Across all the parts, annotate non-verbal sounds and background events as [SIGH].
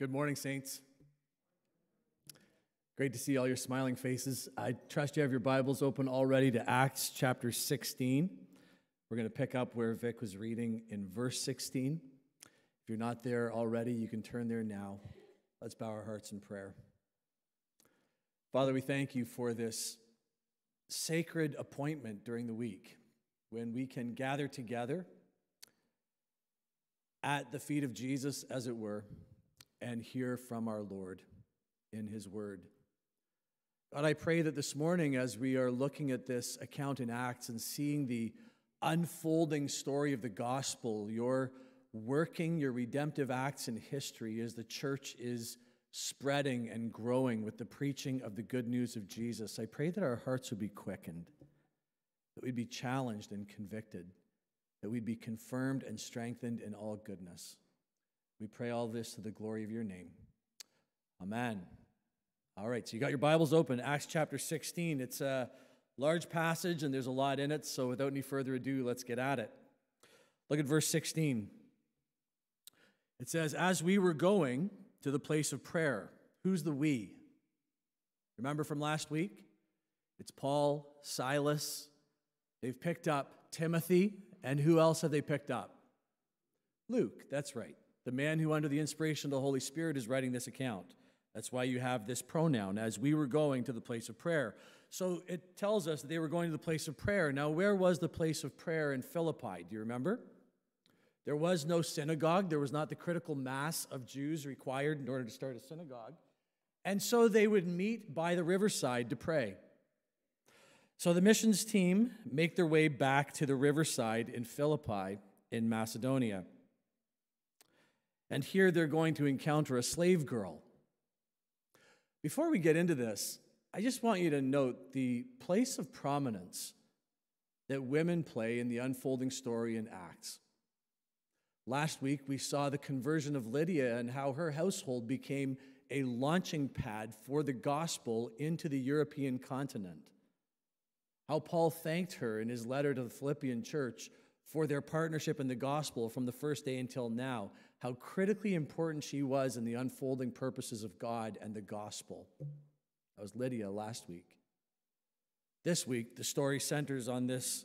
Good morning, Saints. Great to see all your smiling faces. I trust you have your Bibles open already to Acts chapter 16. We're going to pick up where Vic was reading in verse 16. If you're not there already, you can turn there now. Let's bow our hearts in prayer. Father, we thank you for this sacred appointment during the week when we can gather together at the feet of Jesus, as it were and hear from our Lord in His Word. God, I pray that this morning, as we are looking at this account in Acts and seeing the unfolding story of the gospel, your working, your redemptive acts in history as the church is spreading and growing with the preaching of the good news of Jesus, I pray that our hearts would be quickened, that we'd be challenged and convicted, that we'd be confirmed and strengthened in all goodness. We pray all this to the glory of your name. Amen. All right, so you got your Bibles open, Acts chapter 16. It's a large passage and there's a lot in it, so without any further ado, let's get at it. Look at verse 16. It says, As we were going to the place of prayer, who's the we? Remember from last week? It's Paul, Silas. They've picked up Timothy, and who else have they picked up? Luke, that's right the man who, under the inspiration of the Holy Spirit, is writing this account. That's why you have this pronoun, as we were going to the place of prayer. So it tells us that they were going to the place of prayer. Now, where was the place of prayer in Philippi? Do you remember? There was no synagogue. There was not the critical mass of Jews required in order to start a synagogue. And so they would meet by the riverside to pray. So the missions team make their way back to the riverside in Philippi in Macedonia. And here they're going to encounter a slave girl. Before we get into this, I just want you to note the place of prominence that women play in the unfolding story in Acts. Last week, we saw the conversion of Lydia and how her household became a launching pad for the gospel into the European continent. How Paul thanked her in his letter to the Philippian church for their partnership in the gospel from the first day until now, how critically important she was in the unfolding purposes of God and the gospel. That was Lydia last week. This week, the story centers on this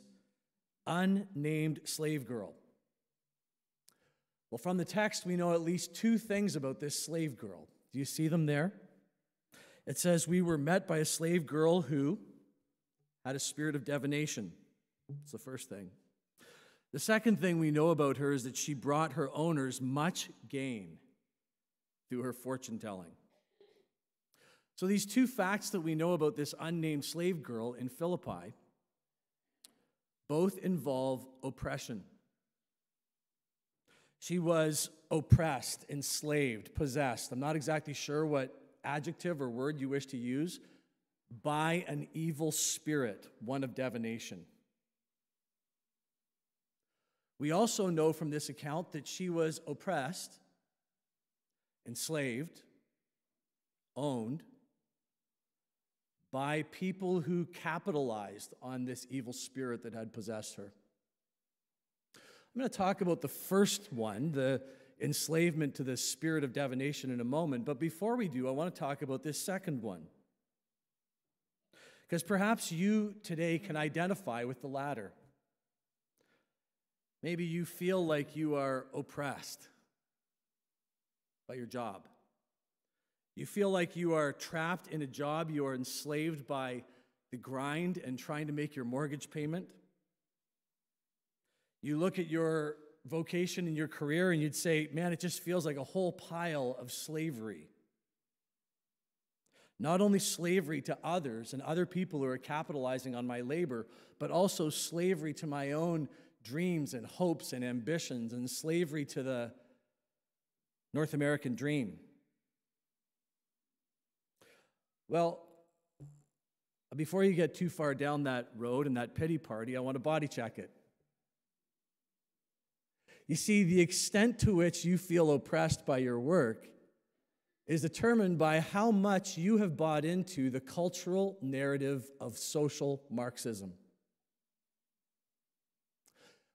unnamed slave girl. Well, from the text, we know at least two things about this slave girl. Do you see them there? It says, We were met by a slave girl who had a spirit of divination. It's the first thing. The second thing we know about her is that she brought her owners much gain through her fortune telling. So, these two facts that we know about this unnamed slave girl in Philippi both involve oppression. She was oppressed, enslaved, possessed. I'm not exactly sure what adjective or word you wish to use by an evil spirit, one of divination. We also know from this account that she was oppressed, enslaved, owned by people who capitalized on this evil spirit that had possessed her. I'm going to talk about the first one, the enslavement to the spirit of divination, in a moment. But before we do, I want to talk about this second one. Because perhaps you today can identify with the latter. Maybe you feel like you are oppressed by your job. You feel like you are trapped in a job, you are enslaved by the grind and trying to make your mortgage payment. You look at your vocation and your career and you'd say, man, it just feels like a whole pile of slavery. Not only slavery to others and other people who are capitalizing on my labor, but also slavery to my own dreams and hopes and ambitions and slavery to the North American dream. Well, before you get too far down that road and that pity party, I want to body check it. You see, the extent to which you feel oppressed by your work is determined by how much you have bought into the cultural narrative of social Marxism.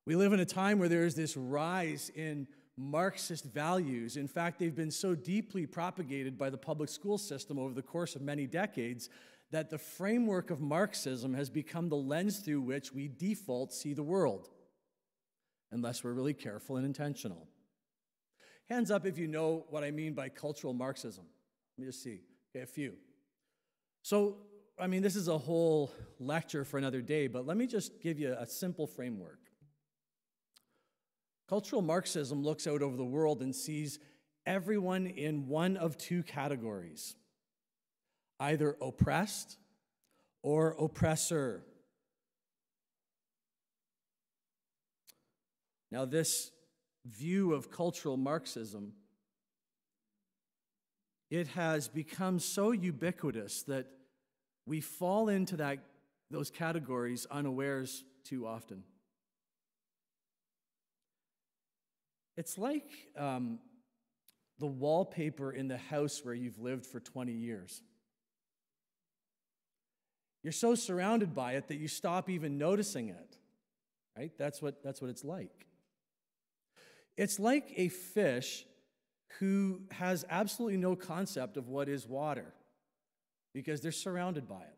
We live in a time where there is this rise in Marxist values. In fact, they've been so deeply propagated by the public school system over the course of many decades that the framework of Marxism has become the lens through which we default see the world, unless we're really careful and intentional. Hands up if you know what I mean by cultural Marxism. Let me just see. Okay, a few. So, I mean, this is a whole lecture for another day, but let me just give you a simple framework. Cultural Marxism looks out over the world and sees everyone in one of two categories either oppressed or oppressor. Now, this view of cultural Marxism it has become so ubiquitous that we fall into that, those categories unawares too often. It's like um, the wallpaper in the house where you've lived for 20 years. You're so surrounded by it that you stop even noticing it. Right? That's what, that's what it's like. It's like a fish who has absolutely no concept of what is water because they're surrounded by it.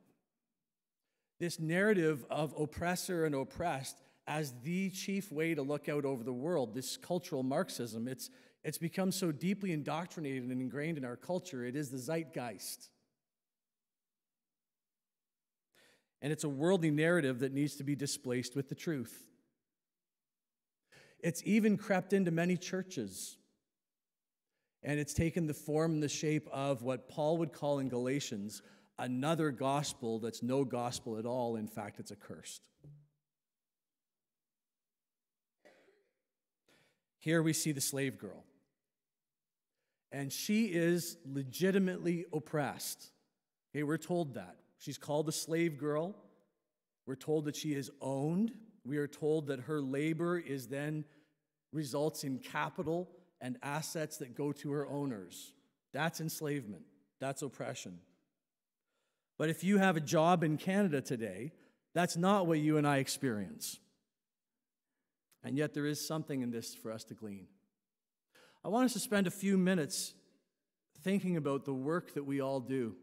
This narrative of oppressor and oppressed as the chief way to look out over the world, this cultural Marxism, it's, it's become so deeply indoctrinated and ingrained in our culture. It is the zeitgeist. And it's a worldly narrative that needs to be displaced with the truth. It's even crept into many churches. And it's taken the form and the shape of what Paul would call in Galatians another gospel that's no gospel at all. In fact, it's accursed. Here we see the slave girl. And she is legitimately oppressed. Okay, we're told that. She's called the slave girl. We're told that she is owned. We are told that her labor is then results in capital and assets that go to her owners. That's enslavement. That's oppression. But if you have a job in Canada today, that's not what you and I experience. And yet, there is something in this for us to glean. I want us to spend a few minutes thinking about the work that we all do.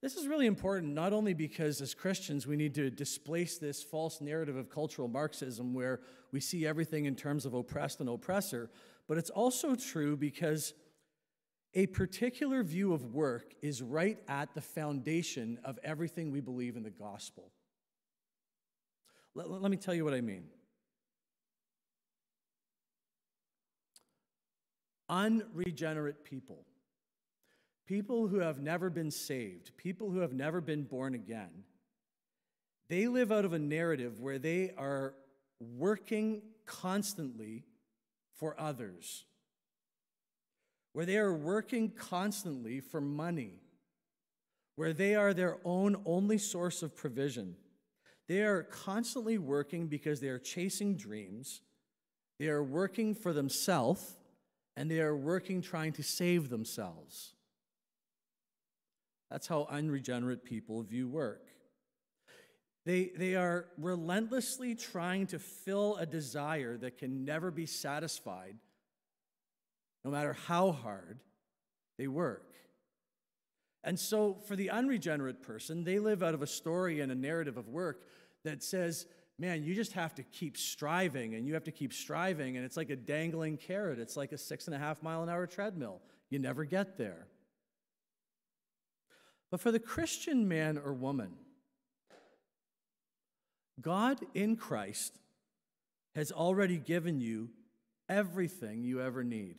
This is really important, not only because as Christians we need to displace this false narrative of cultural Marxism where we see everything in terms of oppressed and oppressor, but it's also true because a particular view of work is right at the foundation of everything we believe in the gospel. Let, let me tell you what I mean. Unregenerate people, people who have never been saved, people who have never been born again, they live out of a narrative where they are working constantly for others, where they are working constantly for money, where they are their own only source of provision. They are constantly working because they are chasing dreams. They are working for themselves, and they are working trying to save themselves. That's how unregenerate people view work. They, they are relentlessly trying to fill a desire that can never be satisfied, no matter how hard they work. And so, for the unregenerate person, they live out of a story and a narrative of work that says, man, you just have to keep striving and you have to keep striving. And it's like a dangling carrot, it's like a six and a half mile an hour treadmill. You never get there. But for the Christian man or woman, God in Christ has already given you everything you ever need.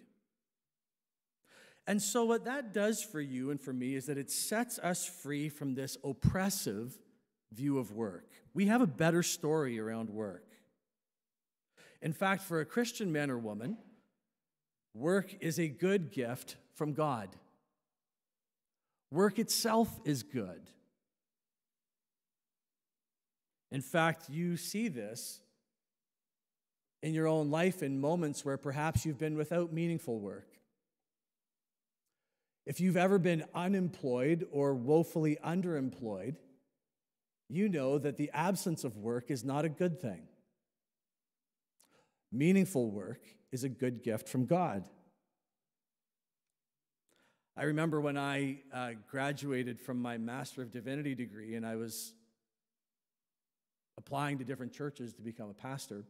And so, what that does for you and for me is that it sets us free from this oppressive view of work. We have a better story around work. In fact, for a Christian man or woman, work is a good gift from God. Work itself is good. In fact, you see this in your own life in moments where perhaps you've been without meaningful work. If you've ever been unemployed or woefully underemployed, you know that the absence of work is not a good thing. Meaningful work is a good gift from God. I remember when I uh, graduated from my Master of Divinity degree and I was applying to different churches to become a pastor.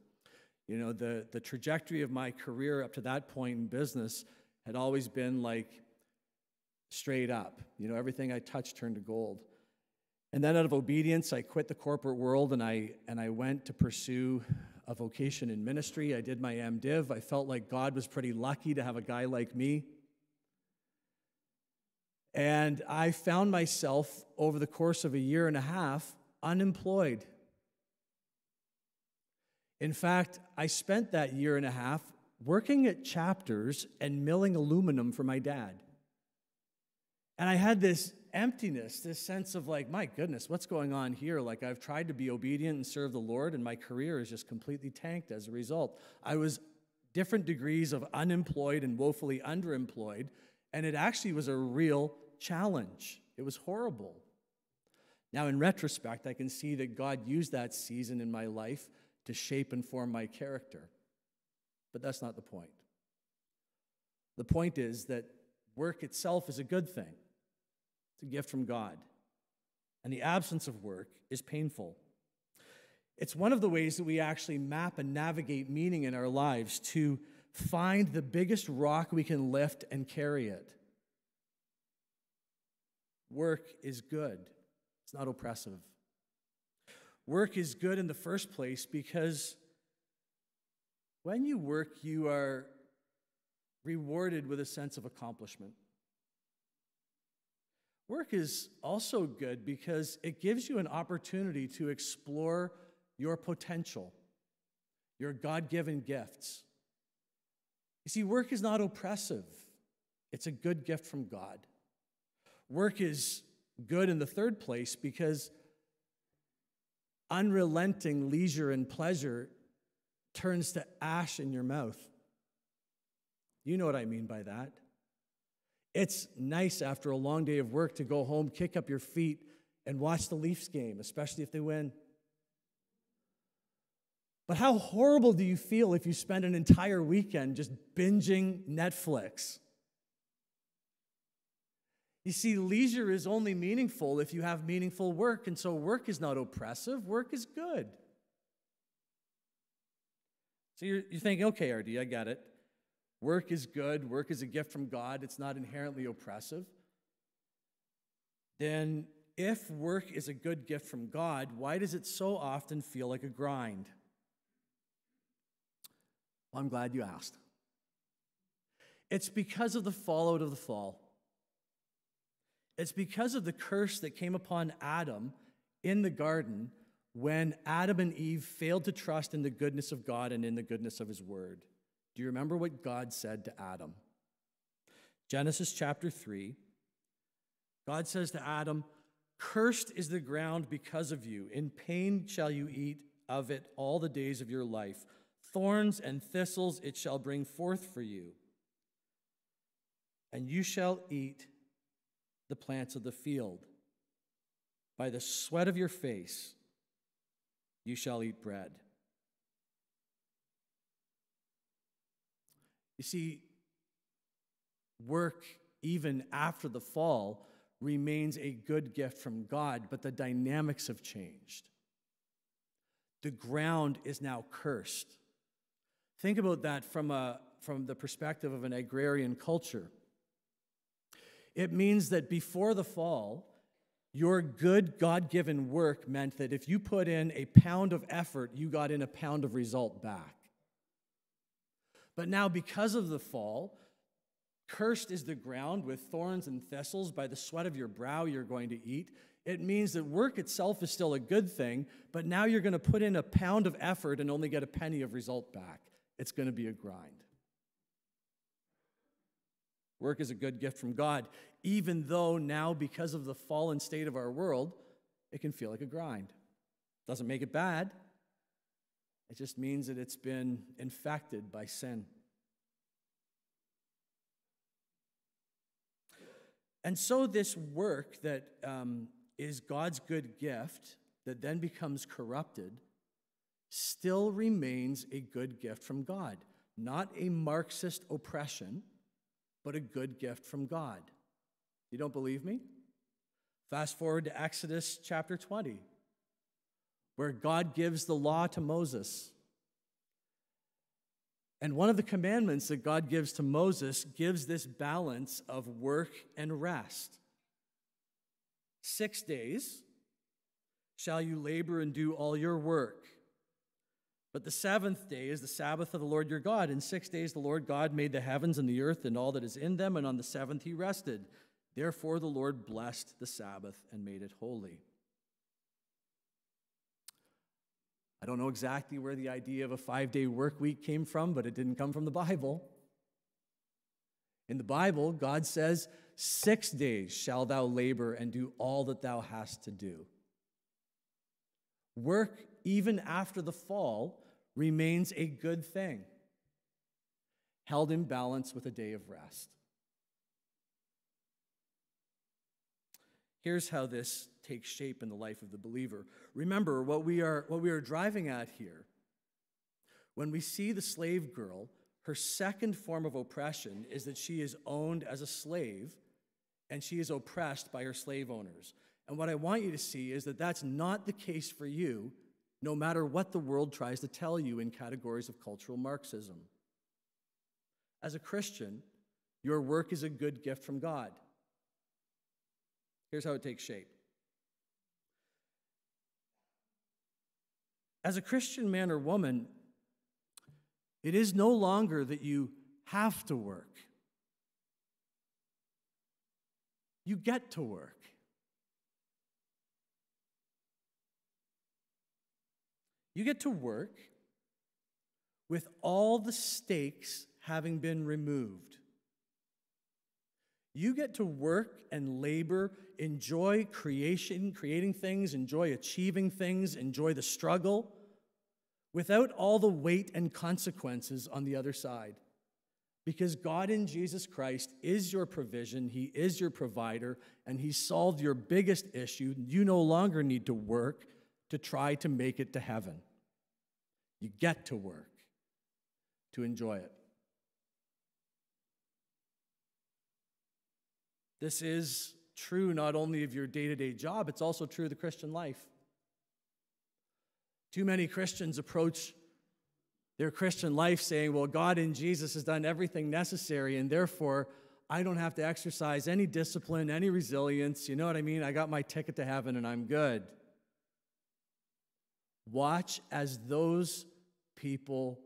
You know, the, the trajectory of my career up to that point in business had always been like straight up. You know, everything I touched turned to gold. And then out of obedience, I quit the corporate world and I, and I went to pursue a vocation in ministry. I did my MDiv. I felt like God was pretty lucky to have a guy like me. And I found myself over the course of a year and a half unemployed. In fact, I spent that year and a half working at chapters and milling aluminum for my dad. And I had this emptiness, this sense of like, my goodness, what's going on here? Like, I've tried to be obedient and serve the Lord, and my career is just completely tanked as a result. I was different degrees of unemployed and woefully underemployed, and it actually was a real challenge. It was horrible. Now, in retrospect, I can see that God used that season in my life to shape and form my character. But that's not the point. The point is that work itself is a good thing. It's a gift from God. And the absence of work is painful. It's one of the ways that we actually map and navigate meaning in our lives to find the biggest rock we can lift and carry it. Work is good, it's not oppressive. Work is good in the first place because when you work, you are rewarded with a sense of accomplishment. Work is also good because it gives you an opportunity to explore your potential, your God given gifts. You see, work is not oppressive, it's a good gift from God. Work is good in the third place because unrelenting leisure and pleasure turns to ash in your mouth. You know what I mean by that. It's nice after a long day of work to go home, kick up your feet, and watch the Leafs game, especially if they win. But how horrible do you feel if you spend an entire weekend just binging Netflix? You see, leisure is only meaningful if you have meaningful work, and so work is not oppressive, work is good. So you're, you're thinking, okay, RD, I get it. Work is good, work is a gift from God, it's not inherently oppressive. Then, if work is a good gift from God, why does it so often feel like a grind? Well, I'm glad you asked. It's because of the fallout of the fall. It's because of the curse that came upon Adam in the garden when Adam and Eve failed to trust in the goodness of God and in the goodness of his word. Do you remember what God said to Adam? Genesis chapter 3. God says to Adam, Cursed is the ground because of you. In pain shall you eat of it all the days of your life. Thorns and thistles it shall bring forth for you. And you shall eat the plants of the field. By the sweat of your face you shall eat bread. You see, work, even after the fall, remains a good gift from God, but the dynamics have changed. The ground is now cursed. Think about that from, a, from the perspective of an agrarian culture. It means that before the fall, your good God given work meant that if you put in a pound of effort, you got in a pound of result back. But now, because of the fall, cursed is the ground with thorns and thistles. By the sweat of your brow, you're going to eat. It means that work itself is still a good thing, but now you're going to put in a pound of effort and only get a penny of result back. It's going to be a grind. Work is a good gift from God, even though now, because of the fallen state of our world, it can feel like a grind. Doesn't make it bad, it just means that it's been infected by sin. And so, this work that um, is God's good gift that then becomes corrupted still remains a good gift from God. Not a Marxist oppression, but a good gift from God. You don't believe me? Fast forward to Exodus chapter 20, where God gives the law to Moses. And one of the commandments that God gives to Moses gives this balance of work and rest. Six days shall you labor and do all your work. But the seventh day is the Sabbath of the Lord your God. In six days the Lord God made the heavens and the earth and all that is in them, and on the seventh he rested. Therefore the Lord blessed the Sabbath and made it holy. I don't know exactly where the idea of a five day work week came from, but it didn't come from the Bible. In the Bible, God says, Six days shall thou labor and do all that thou hast to do. Work, even after the fall, remains a good thing, held in balance with a day of rest. Here's how this takes shape in the life of the believer. Remember what we are, what we are driving at here. When we see the slave girl, her second form of oppression is that she is owned as a slave and she is oppressed by her slave owners. And what I want you to see is that that's not the case for you, no matter what the world tries to tell you in categories of cultural Marxism. As a Christian, your work is a good gift from God. Here's how it takes shape. As a Christian man or woman, it is no longer that you have to work. You get to work. You get to work with all the stakes having been removed. You get to work and labor, enjoy creation, creating things, enjoy achieving things, enjoy the struggle without all the weight and consequences on the other side. Because God in Jesus Christ is your provision, He is your provider, and He solved your biggest issue. You no longer need to work to try to make it to heaven. You get to work to enjoy it. This is true not only of your day to day job, it's also true of the Christian life. Too many Christians approach their Christian life saying, Well, God in Jesus has done everything necessary, and therefore I don't have to exercise any discipline, any resilience. You know what I mean? I got my ticket to heaven and I'm good. Watch as those people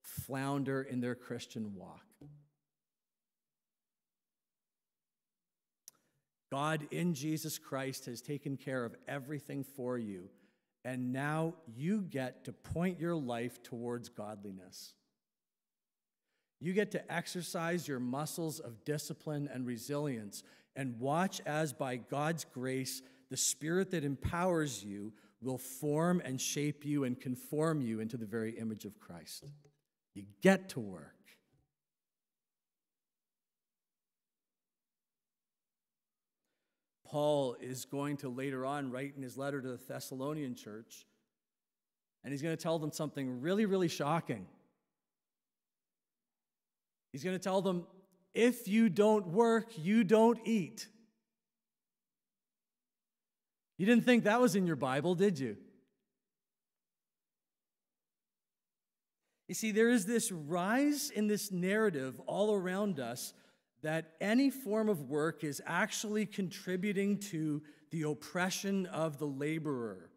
flounder in their Christian walk. God in Jesus Christ has taken care of everything for you, and now you get to point your life towards godliness. You get to exercise your muscles of discipline and resilience and watch as, by God's grace, the Spirit that empowers you will form and shape you and conform you into the very image of Christ. You get to work. Paul is going to later on write in his letter to the Thessalonian church, and he's going to tell them something really, really shocking. He's going to tell them, if you don't work, you don't eat. You didn't think that was in your Bible, did you? You see, there is this rise in this narrative all around us that any form of work is actually contributing to the oppression of the laborer.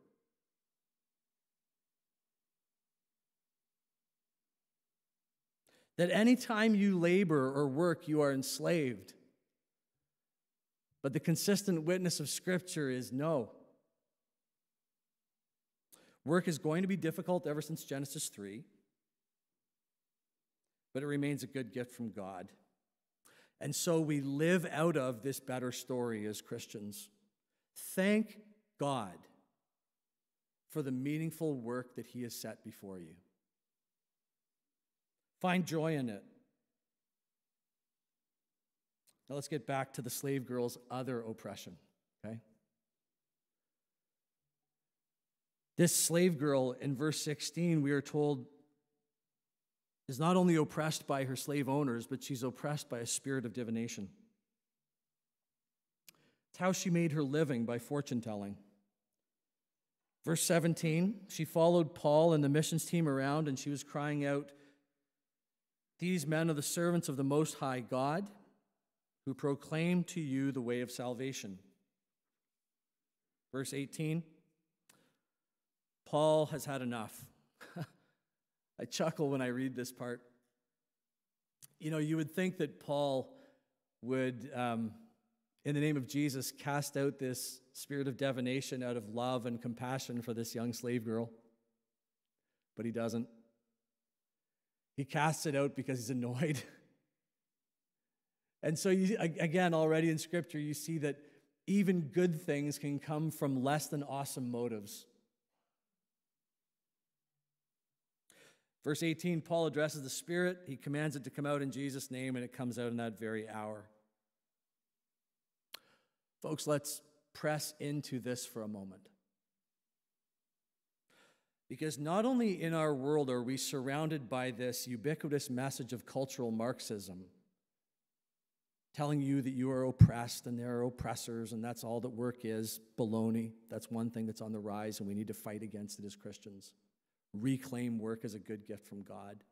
That anytime you labor or work, you are enslaved. But the consistent witness of Scripture is no. Work is going to be difficult ever since Genesis 3, but it remains a good gift from God. And so we live out of this better story as Christians. Thank God for the meaningful work that He has set before you. Find joy in it. Now let's get back to the slave girl's other oppression, okay? This slave girl in verse 16, we are told, is not only oppressed by her slave owners, but she's oppressed by a spirit of divination. It's how she made her living by fortune telling. Verse 17, she followed Paul and the missions team around and she was crying out, These men are the servants of the Most High God who proclaim to you the way of salvation. Verse 18, Paul has had enough. [LAUGHS] I chuckle when I read this part. You know, you would think that Paul would, um, in the name of Jesus, cast out this spirit of divination out of love and compassion for this young slave girl, but he doesn't. He casts it out because he's annoyed. [LAUGHS] and so, you, again, already in Scripture, you see that even good things can come from less than awesome motives. Verse 18, Paul addresses the Spirit. He commands it to come out in Jesus' name, and it comes out in that very hour. Folks, let's press into this for a moment. Because not only in our world are we surrounded by this ubiquitous message of cultural Marxism, telling you that you are oppressed and there are oppressors and that's all that work is baloney. That's one thing that's on the rise, and we need to fight against it as Christians reclaim work as a good gift from God.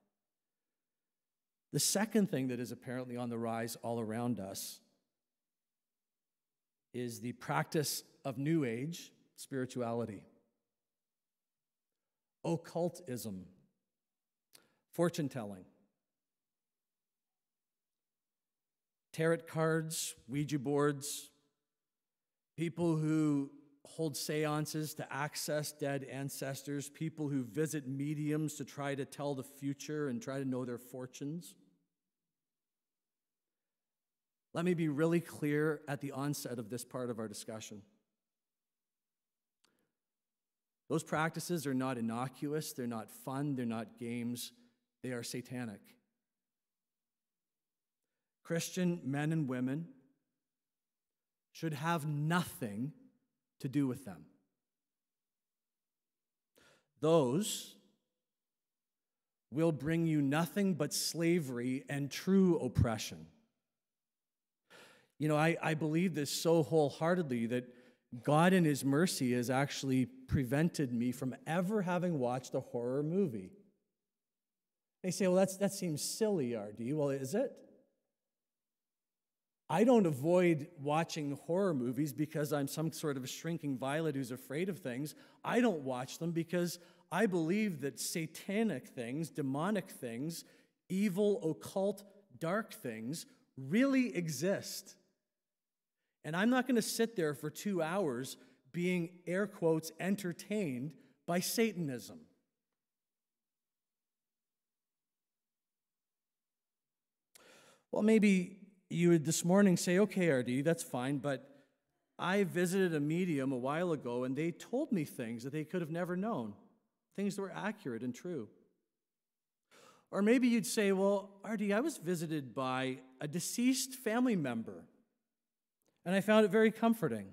The second thing that is apparently on the rise all around us is the practice of New Age spirituality, occultism, fortune telling, tarot cards, Ouija boards, people who hold seances to access dead ancestors, people who visit mediums to try to tell the future and try to know their fortunes. Let me be really clear at the onset of this part of our discussion. Those practices are not innocuous, they're not fun, they're not games, they are satanic. Christian men and women should have nothing to do with them. Those will bring you nothing but slavery and true oppression. You know, I, I believe this so wholeheartedly that God, in His mercy, has actually prevented me from ever having watched a horror movie. They say, well, that's, that seems silly, RD. Well, is it? I don't avoid watching horror movies because I'm some sort of a shrinking violet who's afraid of things. I don't watch them because I believe that satanic things, demonic things, evil, occult, dark things really exist. And I'm not going to sit there for two hours being, air quotes, entertained by Satanism. Well, maybe you would this morning say, okay, RD, that's fine, but I visited a medium a while ago and they told me things that they could have never known, things that were accurate and true. Or maybe you'd say, well, RD, I was visited by a deceased family member and I found it very comforting.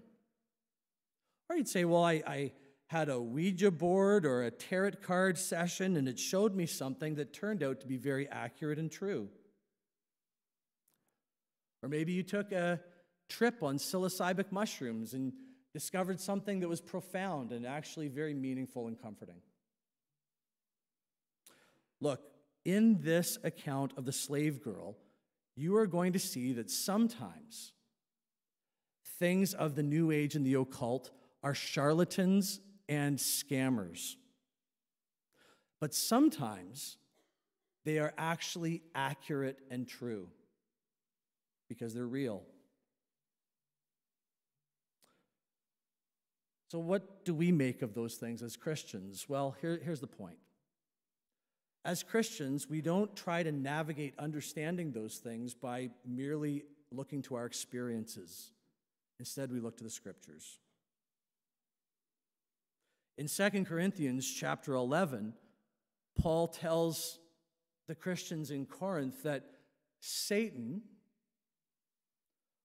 Or you'd say, well, I, I had a Ouija board or a tarot card session and it showed me something that turned out to be very accurate and true. Or maybe you took a trip on psilocybic mushrooms and discovered something that was profound and actually very meaningful and comforting. Look, in this account of the slave girl, you are going to see that sometimes things of the New Age and the occult are charlatans and scammers. But sometimes they are actually accurate and true because they're real. So, what do we make of those things as Christians? Well, here, here's the point. As Christians, we don't try to navigate understanding those things by merely looking to our experiences. Instead, we look to the scriptures. In 2 Corinthians chapter 11, Paul tells the Christians in Corinth that Satan,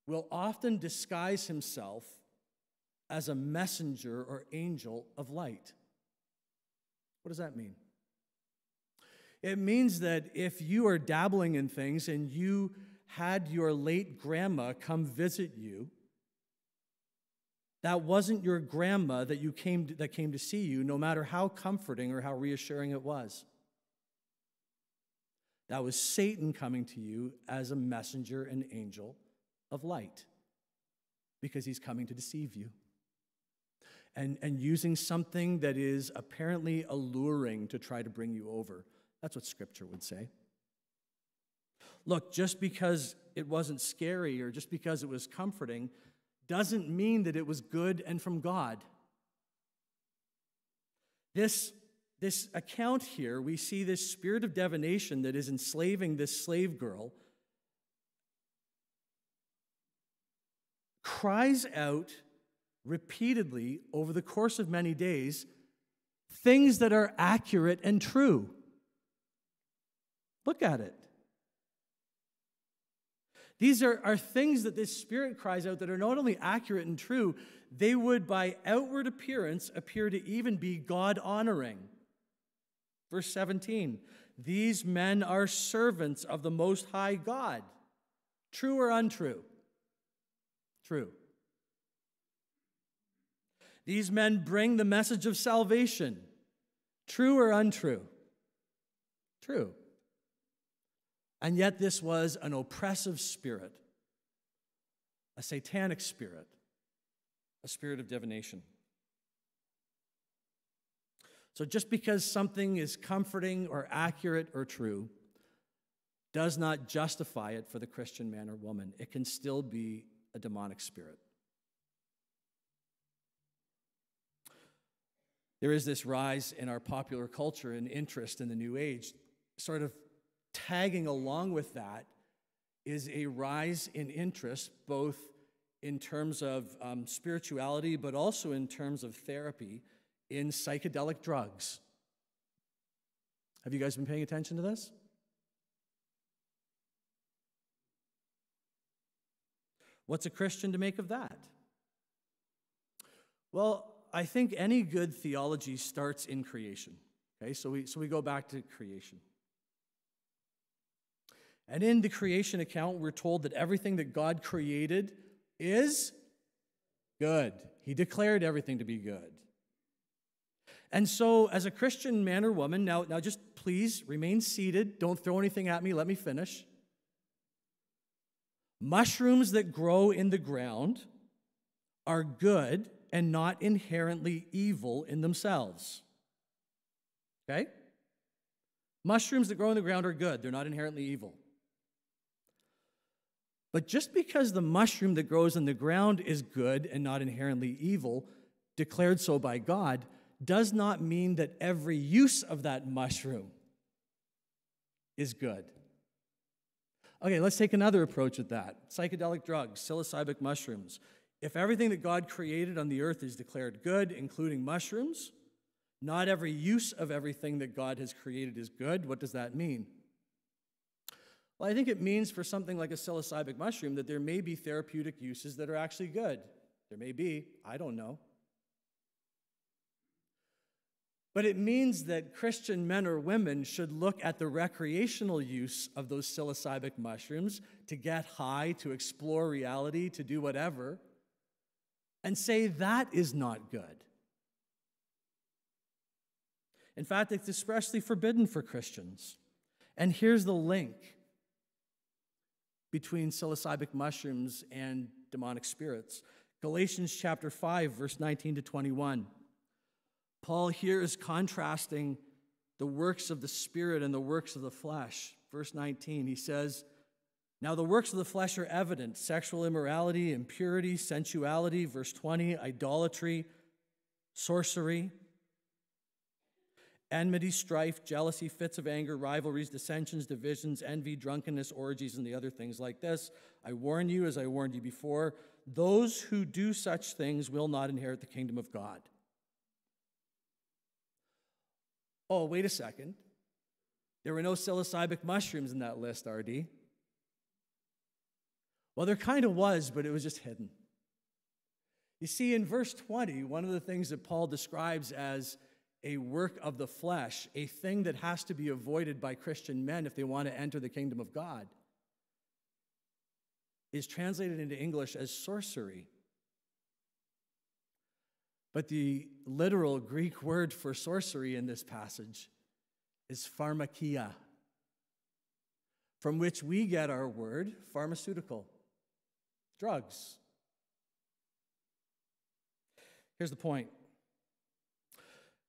will often disguise himself as a messenger or angel of light. What does that mean? It means that if you are dabbling in things and you had your late grandma come visit you, that wasn't your grandma that you came to, that came to see you, no matter how comforting or how reassuring it was. That was Satan coming to you as a messenger and angel of light because he's coming to deceive you. And, and using something that is apparently alluring to try to bring you over. That's what scripture would say. Look, just because it wasn't scary or just because it was comforting doesn't mean that it was good and from God. This, this account here, we see this spirit of divination that is enslaving this slave girl cries out repeatedly over the course of many days things that are accurate and true. Look at it. These are, are things that this spirit cries out that are not only accurate and true, they would, by outward appearance, appear to even be God honoring. Verse 17 These men are servants of the Most High God. True or untrue? True. These men bring the message of salvation. True or untrue? True. And yet, this was an oppressive spirit, a satanic spirit, a spirit of divination. So, just because something is comforting or accurate or true does not justify it for the Christian man or woman. It can still be a demonic spirit. There is this rise in our popular culture and interest in the New Age, sort of tagging along with that is a rise in interest, both in terms of um, spirituality, but also in terms of therapy in psychedelic drugs. Have you guys been paying attention to this? What's a Christian to make of that? Well, I think any good theology starts in creation. Okay, so we, so we go back to creation. And in the creation account, we're told that everything that God created is good. He declared everything to be good. And so, as a Christian man or woman, now, now just please remain seated. Don't throw anything at me. Let me finish. Mushrooms that grow in the ground are good and not inherently evil in themselves. Okay? Mushrooms that grow in the ground are good, they're not inherently evil. But just because the mushroom that grows in the ground is good and not inherently evil, declared so by God, does not mean that every use of that mushroom is good. Okay, let's take another approach at that. Psychedelic drugs, psilocybin mushrooms. If everything that God created on the earth is declared good, including mushrooms, not every use of everything that God has created is good. What does that mean? Well, I think it means for something like a psilocybin mushroom that there may be therapeutic uses that are actually good. There may be, I don't know. But it means that Christian men or women should look at the recreational use of those psilocybic mushrooms to get high, to explore reality, to do whatever, and say that is not good. In fact, it's expressly forbidden for Christians. And here's the link between psilocybic mushrooms and demonic spirits. Galatians chapter 5, verse 19 to 21. Paul here is contrasting the works of the Spirit and the works of the flesh. Verse 19, he says, Now the works of the flesh are evident sexual immorality, impurity, sensuality. Verse 20, idolatry, sorcery enmity, strife, jealousy, fits of anger, rivalries, dissensions, divisions, envy, drunkenness, orgies, and the other things like this. I warn you, as I warned you before, those who do such things will not inherit the kingdom of God. Oh, wait a second. There were no psilocybic mushrooms in that list, RD. Well, there kind of was, but it was just hidden. You see, in verse 20, one of the things that Paul describes as a work of the flesh, a thing that has to be avoided by Christian men if they want to enter the kingdom of God, is translated into English as sorcery. But the literal Greek word for sorcery in this passage is pharmakia, from which we get our word pharmaceutical, drugs. Here's the point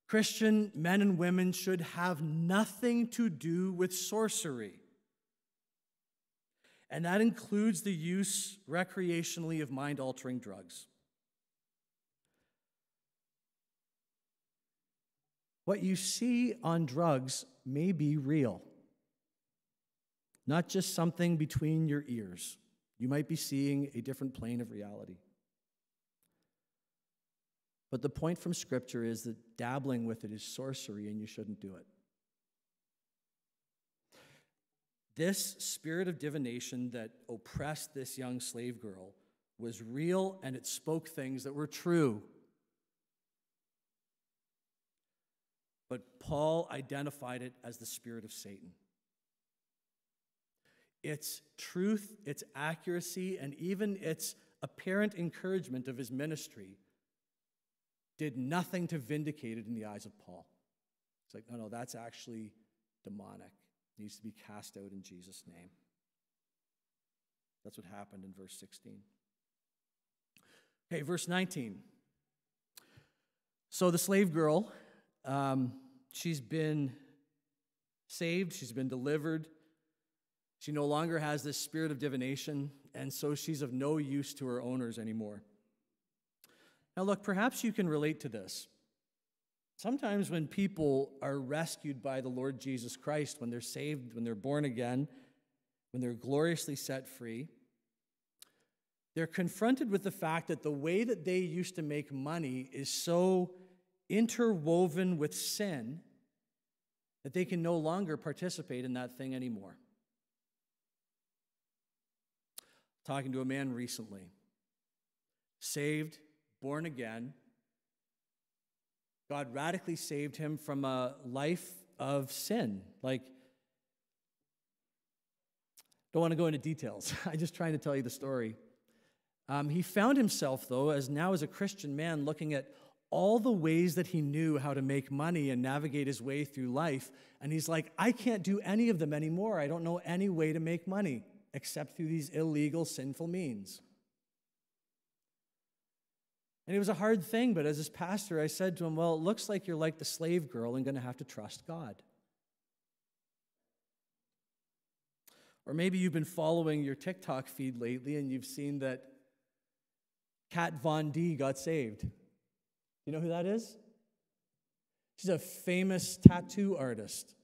Christian men and women should have nothing to do with sorcery. And that includes the use recreationally of mind altering drugs. What you see on drugs may be real, not just something between your ears. You might be seeing a different plane of reality. But the point from Scripture is that dabbling with it is sorcery and you shouldn't do it. This spirit of divination that oppressed this young slave girl was real and it spoke things that were true. But Paul identified it as the spirit of Satan. Its truth, its accuracy, and even its apparent encouragement of his ministry did nothing to vindicate it in the eyes of Paul. It's like, no, no, that's actually demonic. It needs to be cast out in Jesus' name. That's what happened in verse 16. Okay, verse 19. So the slave girl, um, she's been saved, she's been delivered. She no longer has this spirit of divination, and so she's of no use to her owners anymore. Now, look, perhaps you can relate to this. Sometimes when people are rescued by the Lord Jesus Christ, when they're saved, when they're born again, when they're gloriously set free, they're confronted with the fact that the way that they used to make money is so interwoven with sin that they can no longer participate in that thing anymore. Talking to a man recently, saved, born again. God radically saved him from a life of sin. Like, don't want to go into details. [LAUGHS] I'm just trying to tell you the story. Um, he found himself, though, as now as a Christian man, looking at all the ways that he knew how to make money and navigate his way through life. And he's like, I can't do any of them anymore. I don't know any way to make money except through these illegal, sinful means. And it was a hard thing, but as his pastor, I said to him, Well, it looks like you're like the slave girl and going to have to trust God. Or maybe you've been following your TikTok feed lately and you've seen that Kat Von D got saved. You know who that is? She's a famous tattoo artist.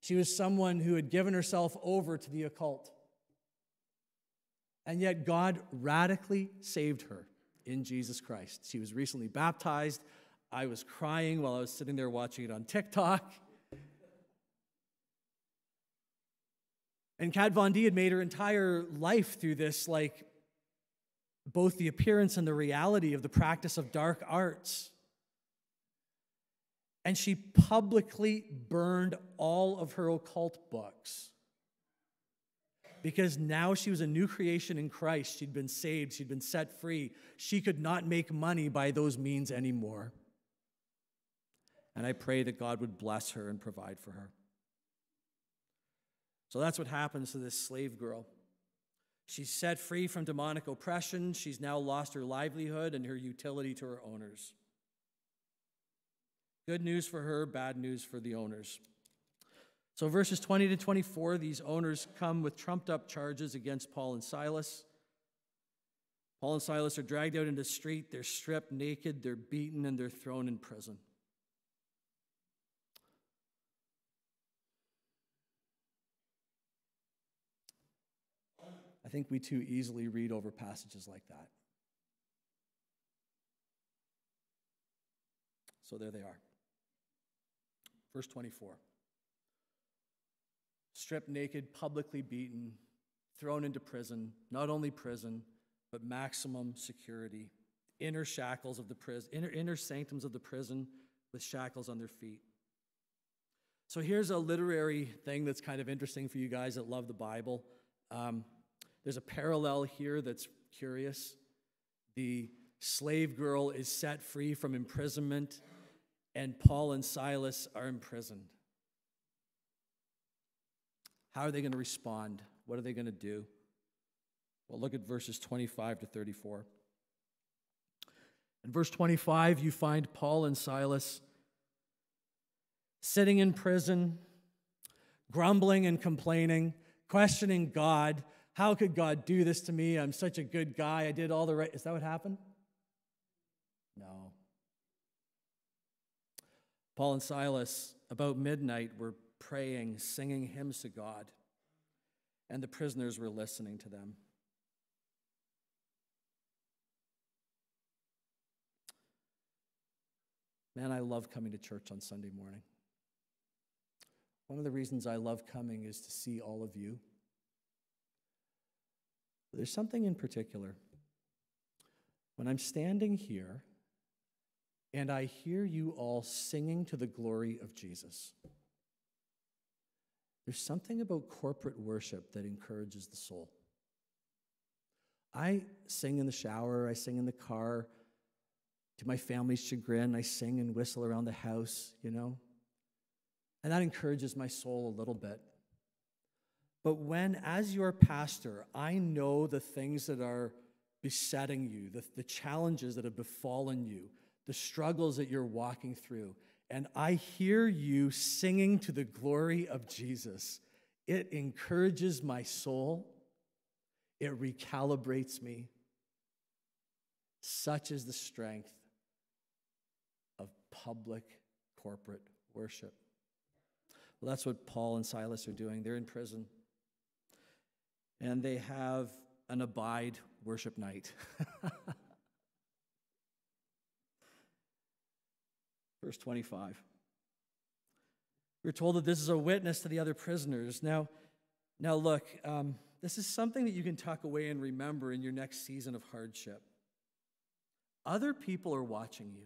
She was someone who had given herself over to the occult. And yet God radically saved her in Jesus Christ. She was recently baptized. I was crying while I was sitting there watching it on TikTok. And Kat Von D had made her entire life through this, like both the appearance and the reality of the practice of dark arts. And she publicly burned all of her occult books because now she was a new creation in Christ. She'd been saved, she'd been set free. She could not make money by those means anymore. And I pray that God would bless her and provide for her. So that's what happens to this slave girl. She's set free from demonic oppression. She's now lost her livelihood and her utility to her owners. Good news for her, bad news for the owners. So, verses 20 to 24, these owners come with trumped up charges against Paul and Silas. Paul and Silas are dragged out into the street. They're stripped naked, they're beaten, and they're thrown in prison. Think we too easily read over passages like that. So there they are. Verse 24 stripped naked, publicly beaten, thrown into prison, not only prison, but maximum security. Inner shackles of the prison, inner, inner sanctums of the prison with shackles on their feet. So here's a literary thing that's kind of interesting for you guys that love the Bible. Um, there's a parallel here that's curious. The slave girl is set free from imprisonment, and Paul and Silas are imprisoned. How are they going to respond? What are they going to do? Well, look at verses 25 to 34. In verse 25, you find Paul and Silas sitting in prison, grumbling and complaining, questioning God. How could God do this to me? I'm such a good guy. I did all the right. Is that what happened? No. Paul and Silas, about midnight, were praying, singing hymns to God, and the prisoners were listening to them. Man, I love coming to church on Sunday morning. One of the reasons I love coming is to see all of you. There's something in particular. When I'm standing here and I hear you all singing to the glory of Jesus, there's something about corporate worship that encourages the soul. I sing in the shower, I sing in the car. To my family's chagrin, I sing and whistle around the house, you know. And that encourages my soul a little bit. But when, as your pastor, I know the things that are besetting you, the, the challenges that have befallen you, the struggles that you're walking through, and I hear you singing to the glory of Jesus, it encourages my soul, it recalibrates me. Such is the strength of public corporate worship. Well, that's what Paul and Silas are doing. They're in prison. And they have an abide worship night. [LAUGHS] Verse 25. We're told that this is a witness to the other prisoners. Now, now look, um, this is something that you can tuck away and remember in your next season of hardship. Other people are watching you.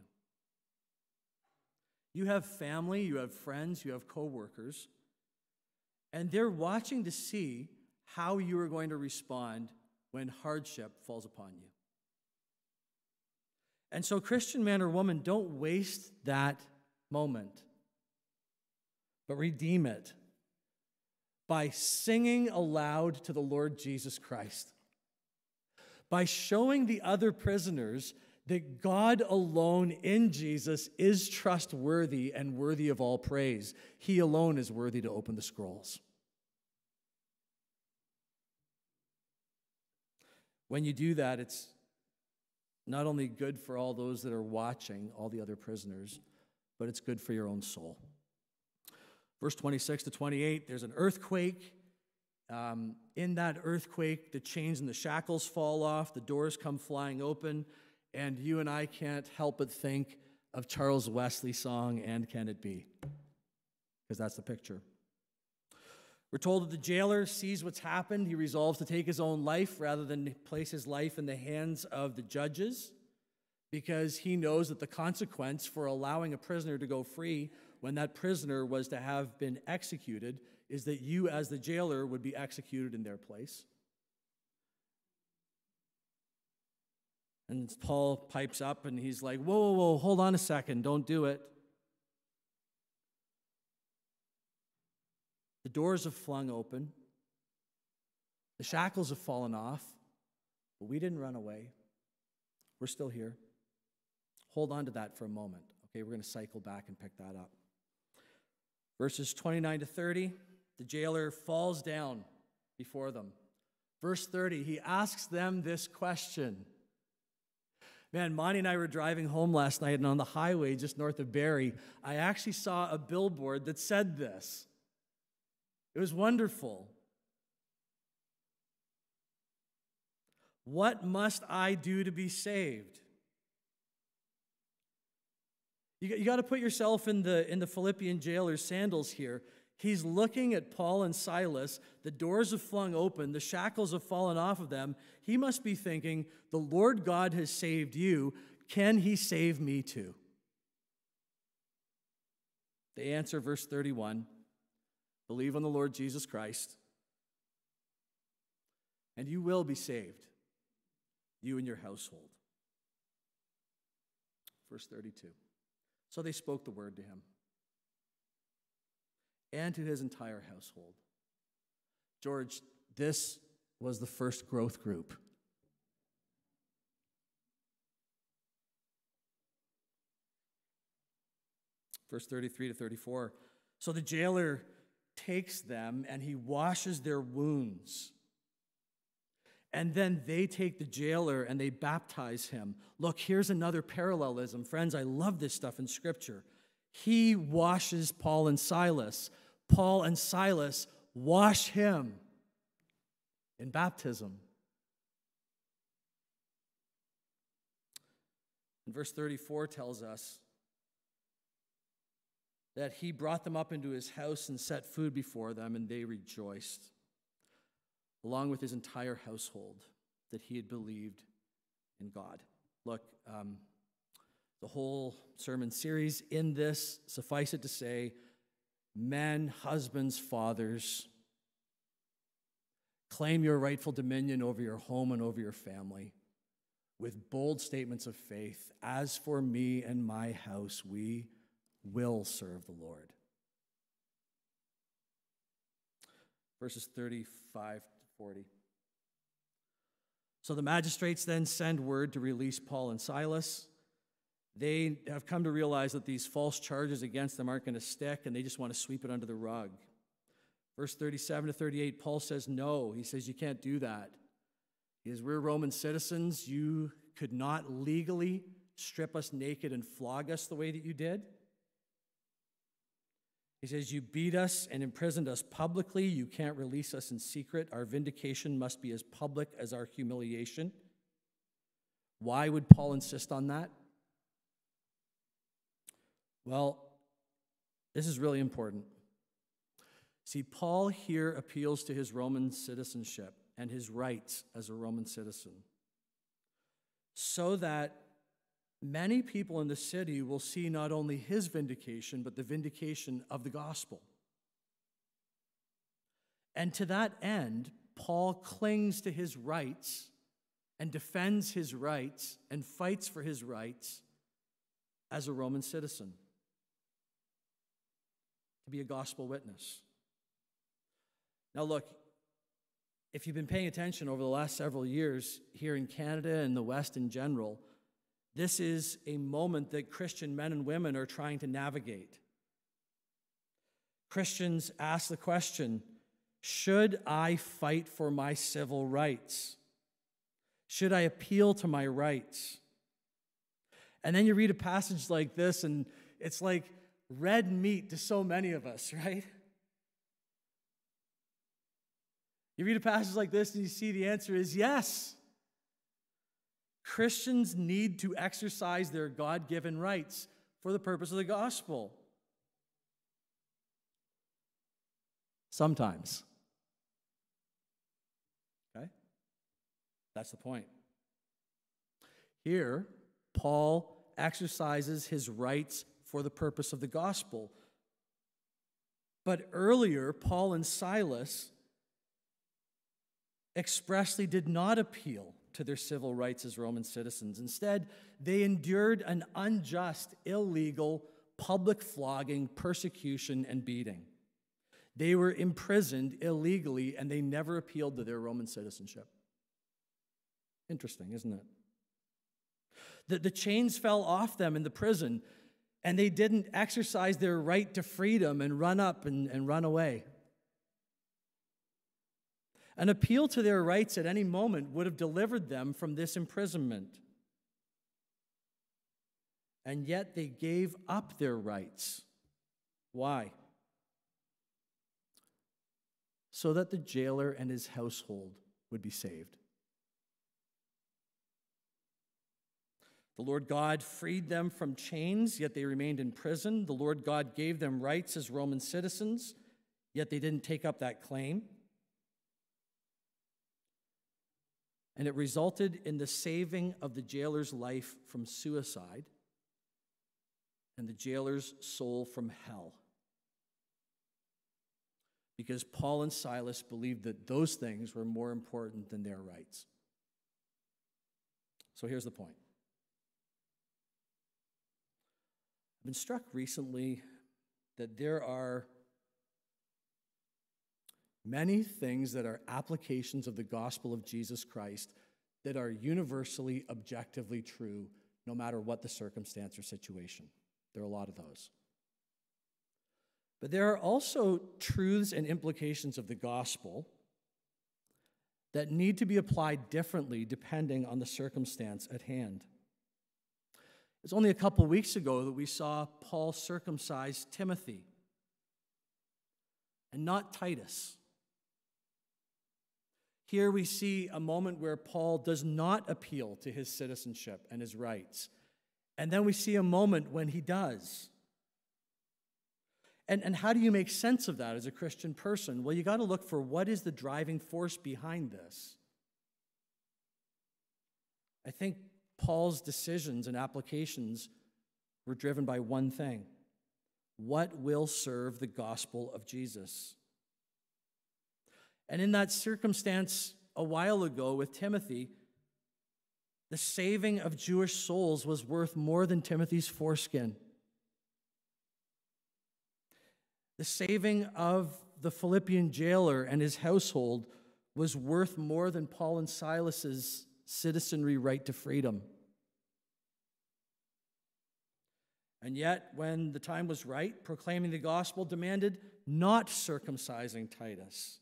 You have family, you have friends, you have coworkers, and they're watching to see how you are going to respond when hardship falls upon you. And so, Christian man or woman, don't waste that moment, but redeem it by singing aloud to the Lord Jesus Christ, by showing the other prisoners that God alone in Jesus is trustworthy and worthy of all praise. He alone is worthy to open the scrolls. When you do that, it's not only good for all those that are watching, all the other prisoners, but it's good for your own soul. Verse 26 to 28, there's an earthquake. Um, in that earthquake, the chains and the shackles fall off, the doors come flying open, and you and I can't help but think of Charles Wesley's song, And Can It Be? Because that's the picture. We're told that the jailer sees what's happened. He resolves to take his own life rather than place his life in the hands of the judges because he knows that the consequence for allowing a prisoner to go free when that prisoner was to have been executed is that you, as the jailer, would be executed in their place. And Paul pipes up and he's like, Whoa, whoa, whoa, hold on a second, don't do it. The doors have flung open, the shackles have fallen off, but we didn't run away. We're still here. Hold on to that for a moment. Okay, we're going to cycle back and pick that up. Verses 29 to 30, the jailer falls down before them. Verse 30, he asks them this question Man, Monty and I were driving home last night, and on the highway just north of Barrie, I actually saw a billboard that said this. It was wonderful. What must I do to be saved? You, you got to put yourself in the, in the Philippian jailer's sandals here. He's looking at Paul and Silas. The doors have flung open, the shackles have fallen off of them. He must be thinking, The Lord God has saved you. Can he save me too? They answer, verse 31 Believe on the Lord Jesus Christ, and you will be saved, you and your household. Verse 32. So they spoke the word to him and to his entire household. George, this was the first growth group. Verse 33 to 34. So the jailer takes them and he washes their wounds. And then they take the jailer and they baptize him. Look, here's another parallelism. Friends, I love this stuff in Scripture. He washes Paul and Silas. Paul and Silas wash him in baptism. And verse 34 tells us that he brought them up into his house and set food before them, and they rejoiced, along with his entire household, that he had believed in God. Look, um, the whole sermon series in this, suffice it to say, men, husbands, fathers, claim your rightful dominion over your home and over your family with bold statements of faith. As for me and my house, we will serve the Lord. Verses 35 to 40. So the magistrates then send word to release Paul and Silas. They have come to realize that these false charges against them aren't going to stick, and they just want to sweep it under the rug. Verse 37 to 38, Paul says, No. He says, You can't do that. Because we're Roman citizens. You could not legally strip us naked and flog us the way that you did. He says, You beat us and imprisoned us publicly. You can't release us in secret. Our vindication must be as public as our humiliation. Why would Paul insist on that? Well, this is really important. See, Paul here appeals to his Roman citizenship and his rights as a Roman citizen so that many people in the city will see not only his vindication, but the vindication of the gospel. And to that end, Paul clings to his rights and defends his rights and fights for his rights as a Roman citizen to be a gospel witness. Now, look, if you've been paying attention over the last several years here in Canada and the West in general, this is a moment that Christian men and women are trying to navigate. Christians ask the question Should I fight for my civil rights? Should I appeal to my rights? And then you read a passage like this, and it's like red meat to so many of us, [LAUGHS] right? You read a passage like this, and you see the answer is yes. Christians need to exercise their God given rights for the purpose of the gospel. Sometimes. Okay? That's the point. Here, Paul exercises his rights for the purpose of the gospel. But earlier, Paul and Silas expressly did not appeal to their civil rights as Roman citizens. Instead, they endured an unjust, illegal, public flogging, persecution, and beating. They were imprisoned illegally and they never appealed to their Roman citizenship. Interesting, isn't it? The, the chains fell off them in the prison and they didn't exercise their right to freedom and run up and, and run away. An appeal to their rights at any moment would have delivered them from this imprisonment. And yet they gave up their rights. Why? So that the jailer and his household would be saved. The Lord God freed them from chains, yet they remained in prison. The Lord God gave them rights as Roman citizens, yet they didn't take up that claim. and it resulted in the saving of the jailer's life from suicide and the jailer's soul from hell. Because Paul and Silas believed that those things were more important than their rights. So here's the point I've been struck recently that there are many things that are applications of the gospel of Jesus Christ that are universally, objectively true, no matter what the circumstance or situation. There are a lot of those. But there are also truths and implications of the gospel that need to be applied differently depending on the circumstance at hand. It's only a couple weeks ago that we saw Paul circumcise Timothy and not Titus. Here we see a moment where Paul does not appeal to his citizenship and his rights. And then we see a moment when he does. And, and how do you make sense of that as a Christian person? Well, you got to look for what is the driving force behind this. I think Paul's decisions and applications were driven by one thing what will serve the gospel of Jesus? And in that circumstance a while ago with Timothy, the saving of Jewish souls was worth more than Timothy's foreskin. The saving of the Philippian jailer and his household was worth more than Paul and Silas's citizenry right to freedom. And yet, when the time was right, proclaiming the gospel demanded not circumcising Titus.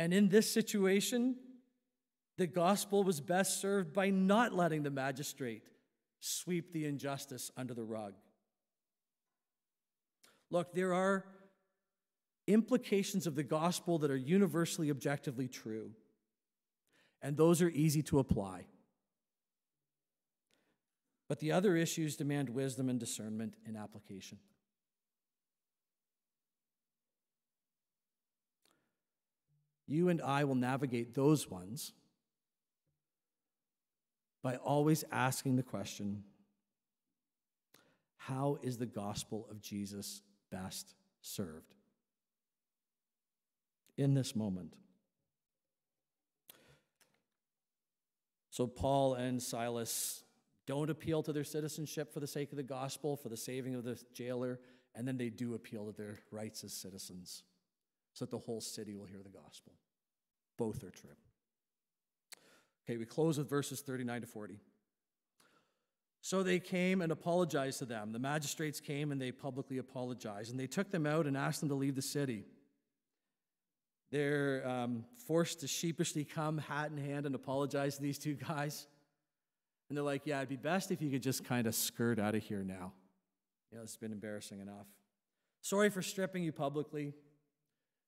And in this situation, the gospel was best served by not letting the magistrate sweep the injustice under the rug. Look, there are implications of the gospel that are universally objectively true, and those are easy to apply. But the other issues demand wisdom and discernment in application. You and I will navigate those ones by always asking the question how is the gospel of Jesus best served in this moment? So, Paul and Silas don't appeal to their citizenship for the sake of the gospel, for the saving of the jailer, and then they do appeal to their rights as citizens so that the whole city will hear the gospel. Both are true. Okay, we close with verses 39 to 40. So they came and apologized to them. The magistrates came and they publicly apologized. And they took them out and asked them to leave the city. They're um, forced to sheepishly come, hat in hand, and apologize to these two guys. And they're like, Yeah, it'd be best if you could just kind of skirt out of here now. You know, it's been embarrassing enough. Sorry for stripping you publicly.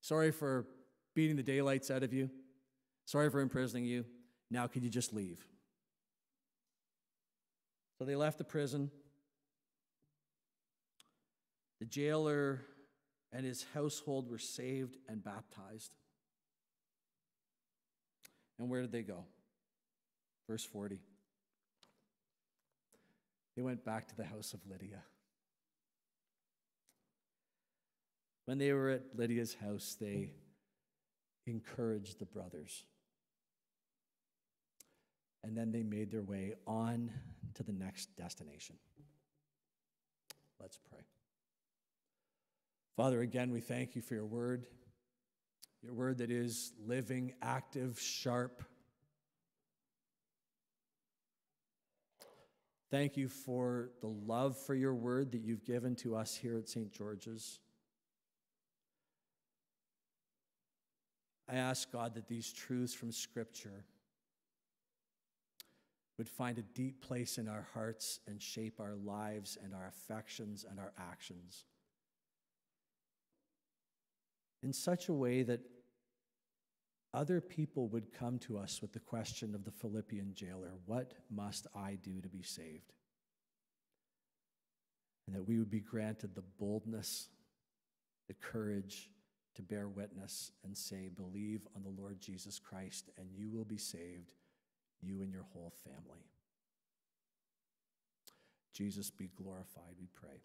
Sorry for beating the daylights out of you. Sorry for imprisoning you. Now, could you just leave? So they left the prison. The jailer and his household were saved and baptized. And where did they go? Verse 40. They went back to the house of Lydia. When they were at Lydia's house, they encouraged the brothers. And then they made their way on to the next destination. Let's pray. Father, again, we thank you for your word, your word that is living, active, sharp. Thank you for the love for your word that you've given to us here at St. George's. I ask God that these truths from Scripture would find a deep place in our hearts and shape our lives and our affections and our actions in such a way that other people would come to us with the question of the Philippian jailer What must I do to be saved? And that we would be granted the boldness, the courage to bear witness and say, Believe on the Lord Jesus Christ, and you will be saved you and your whole family. Jesus be glorified, we pray.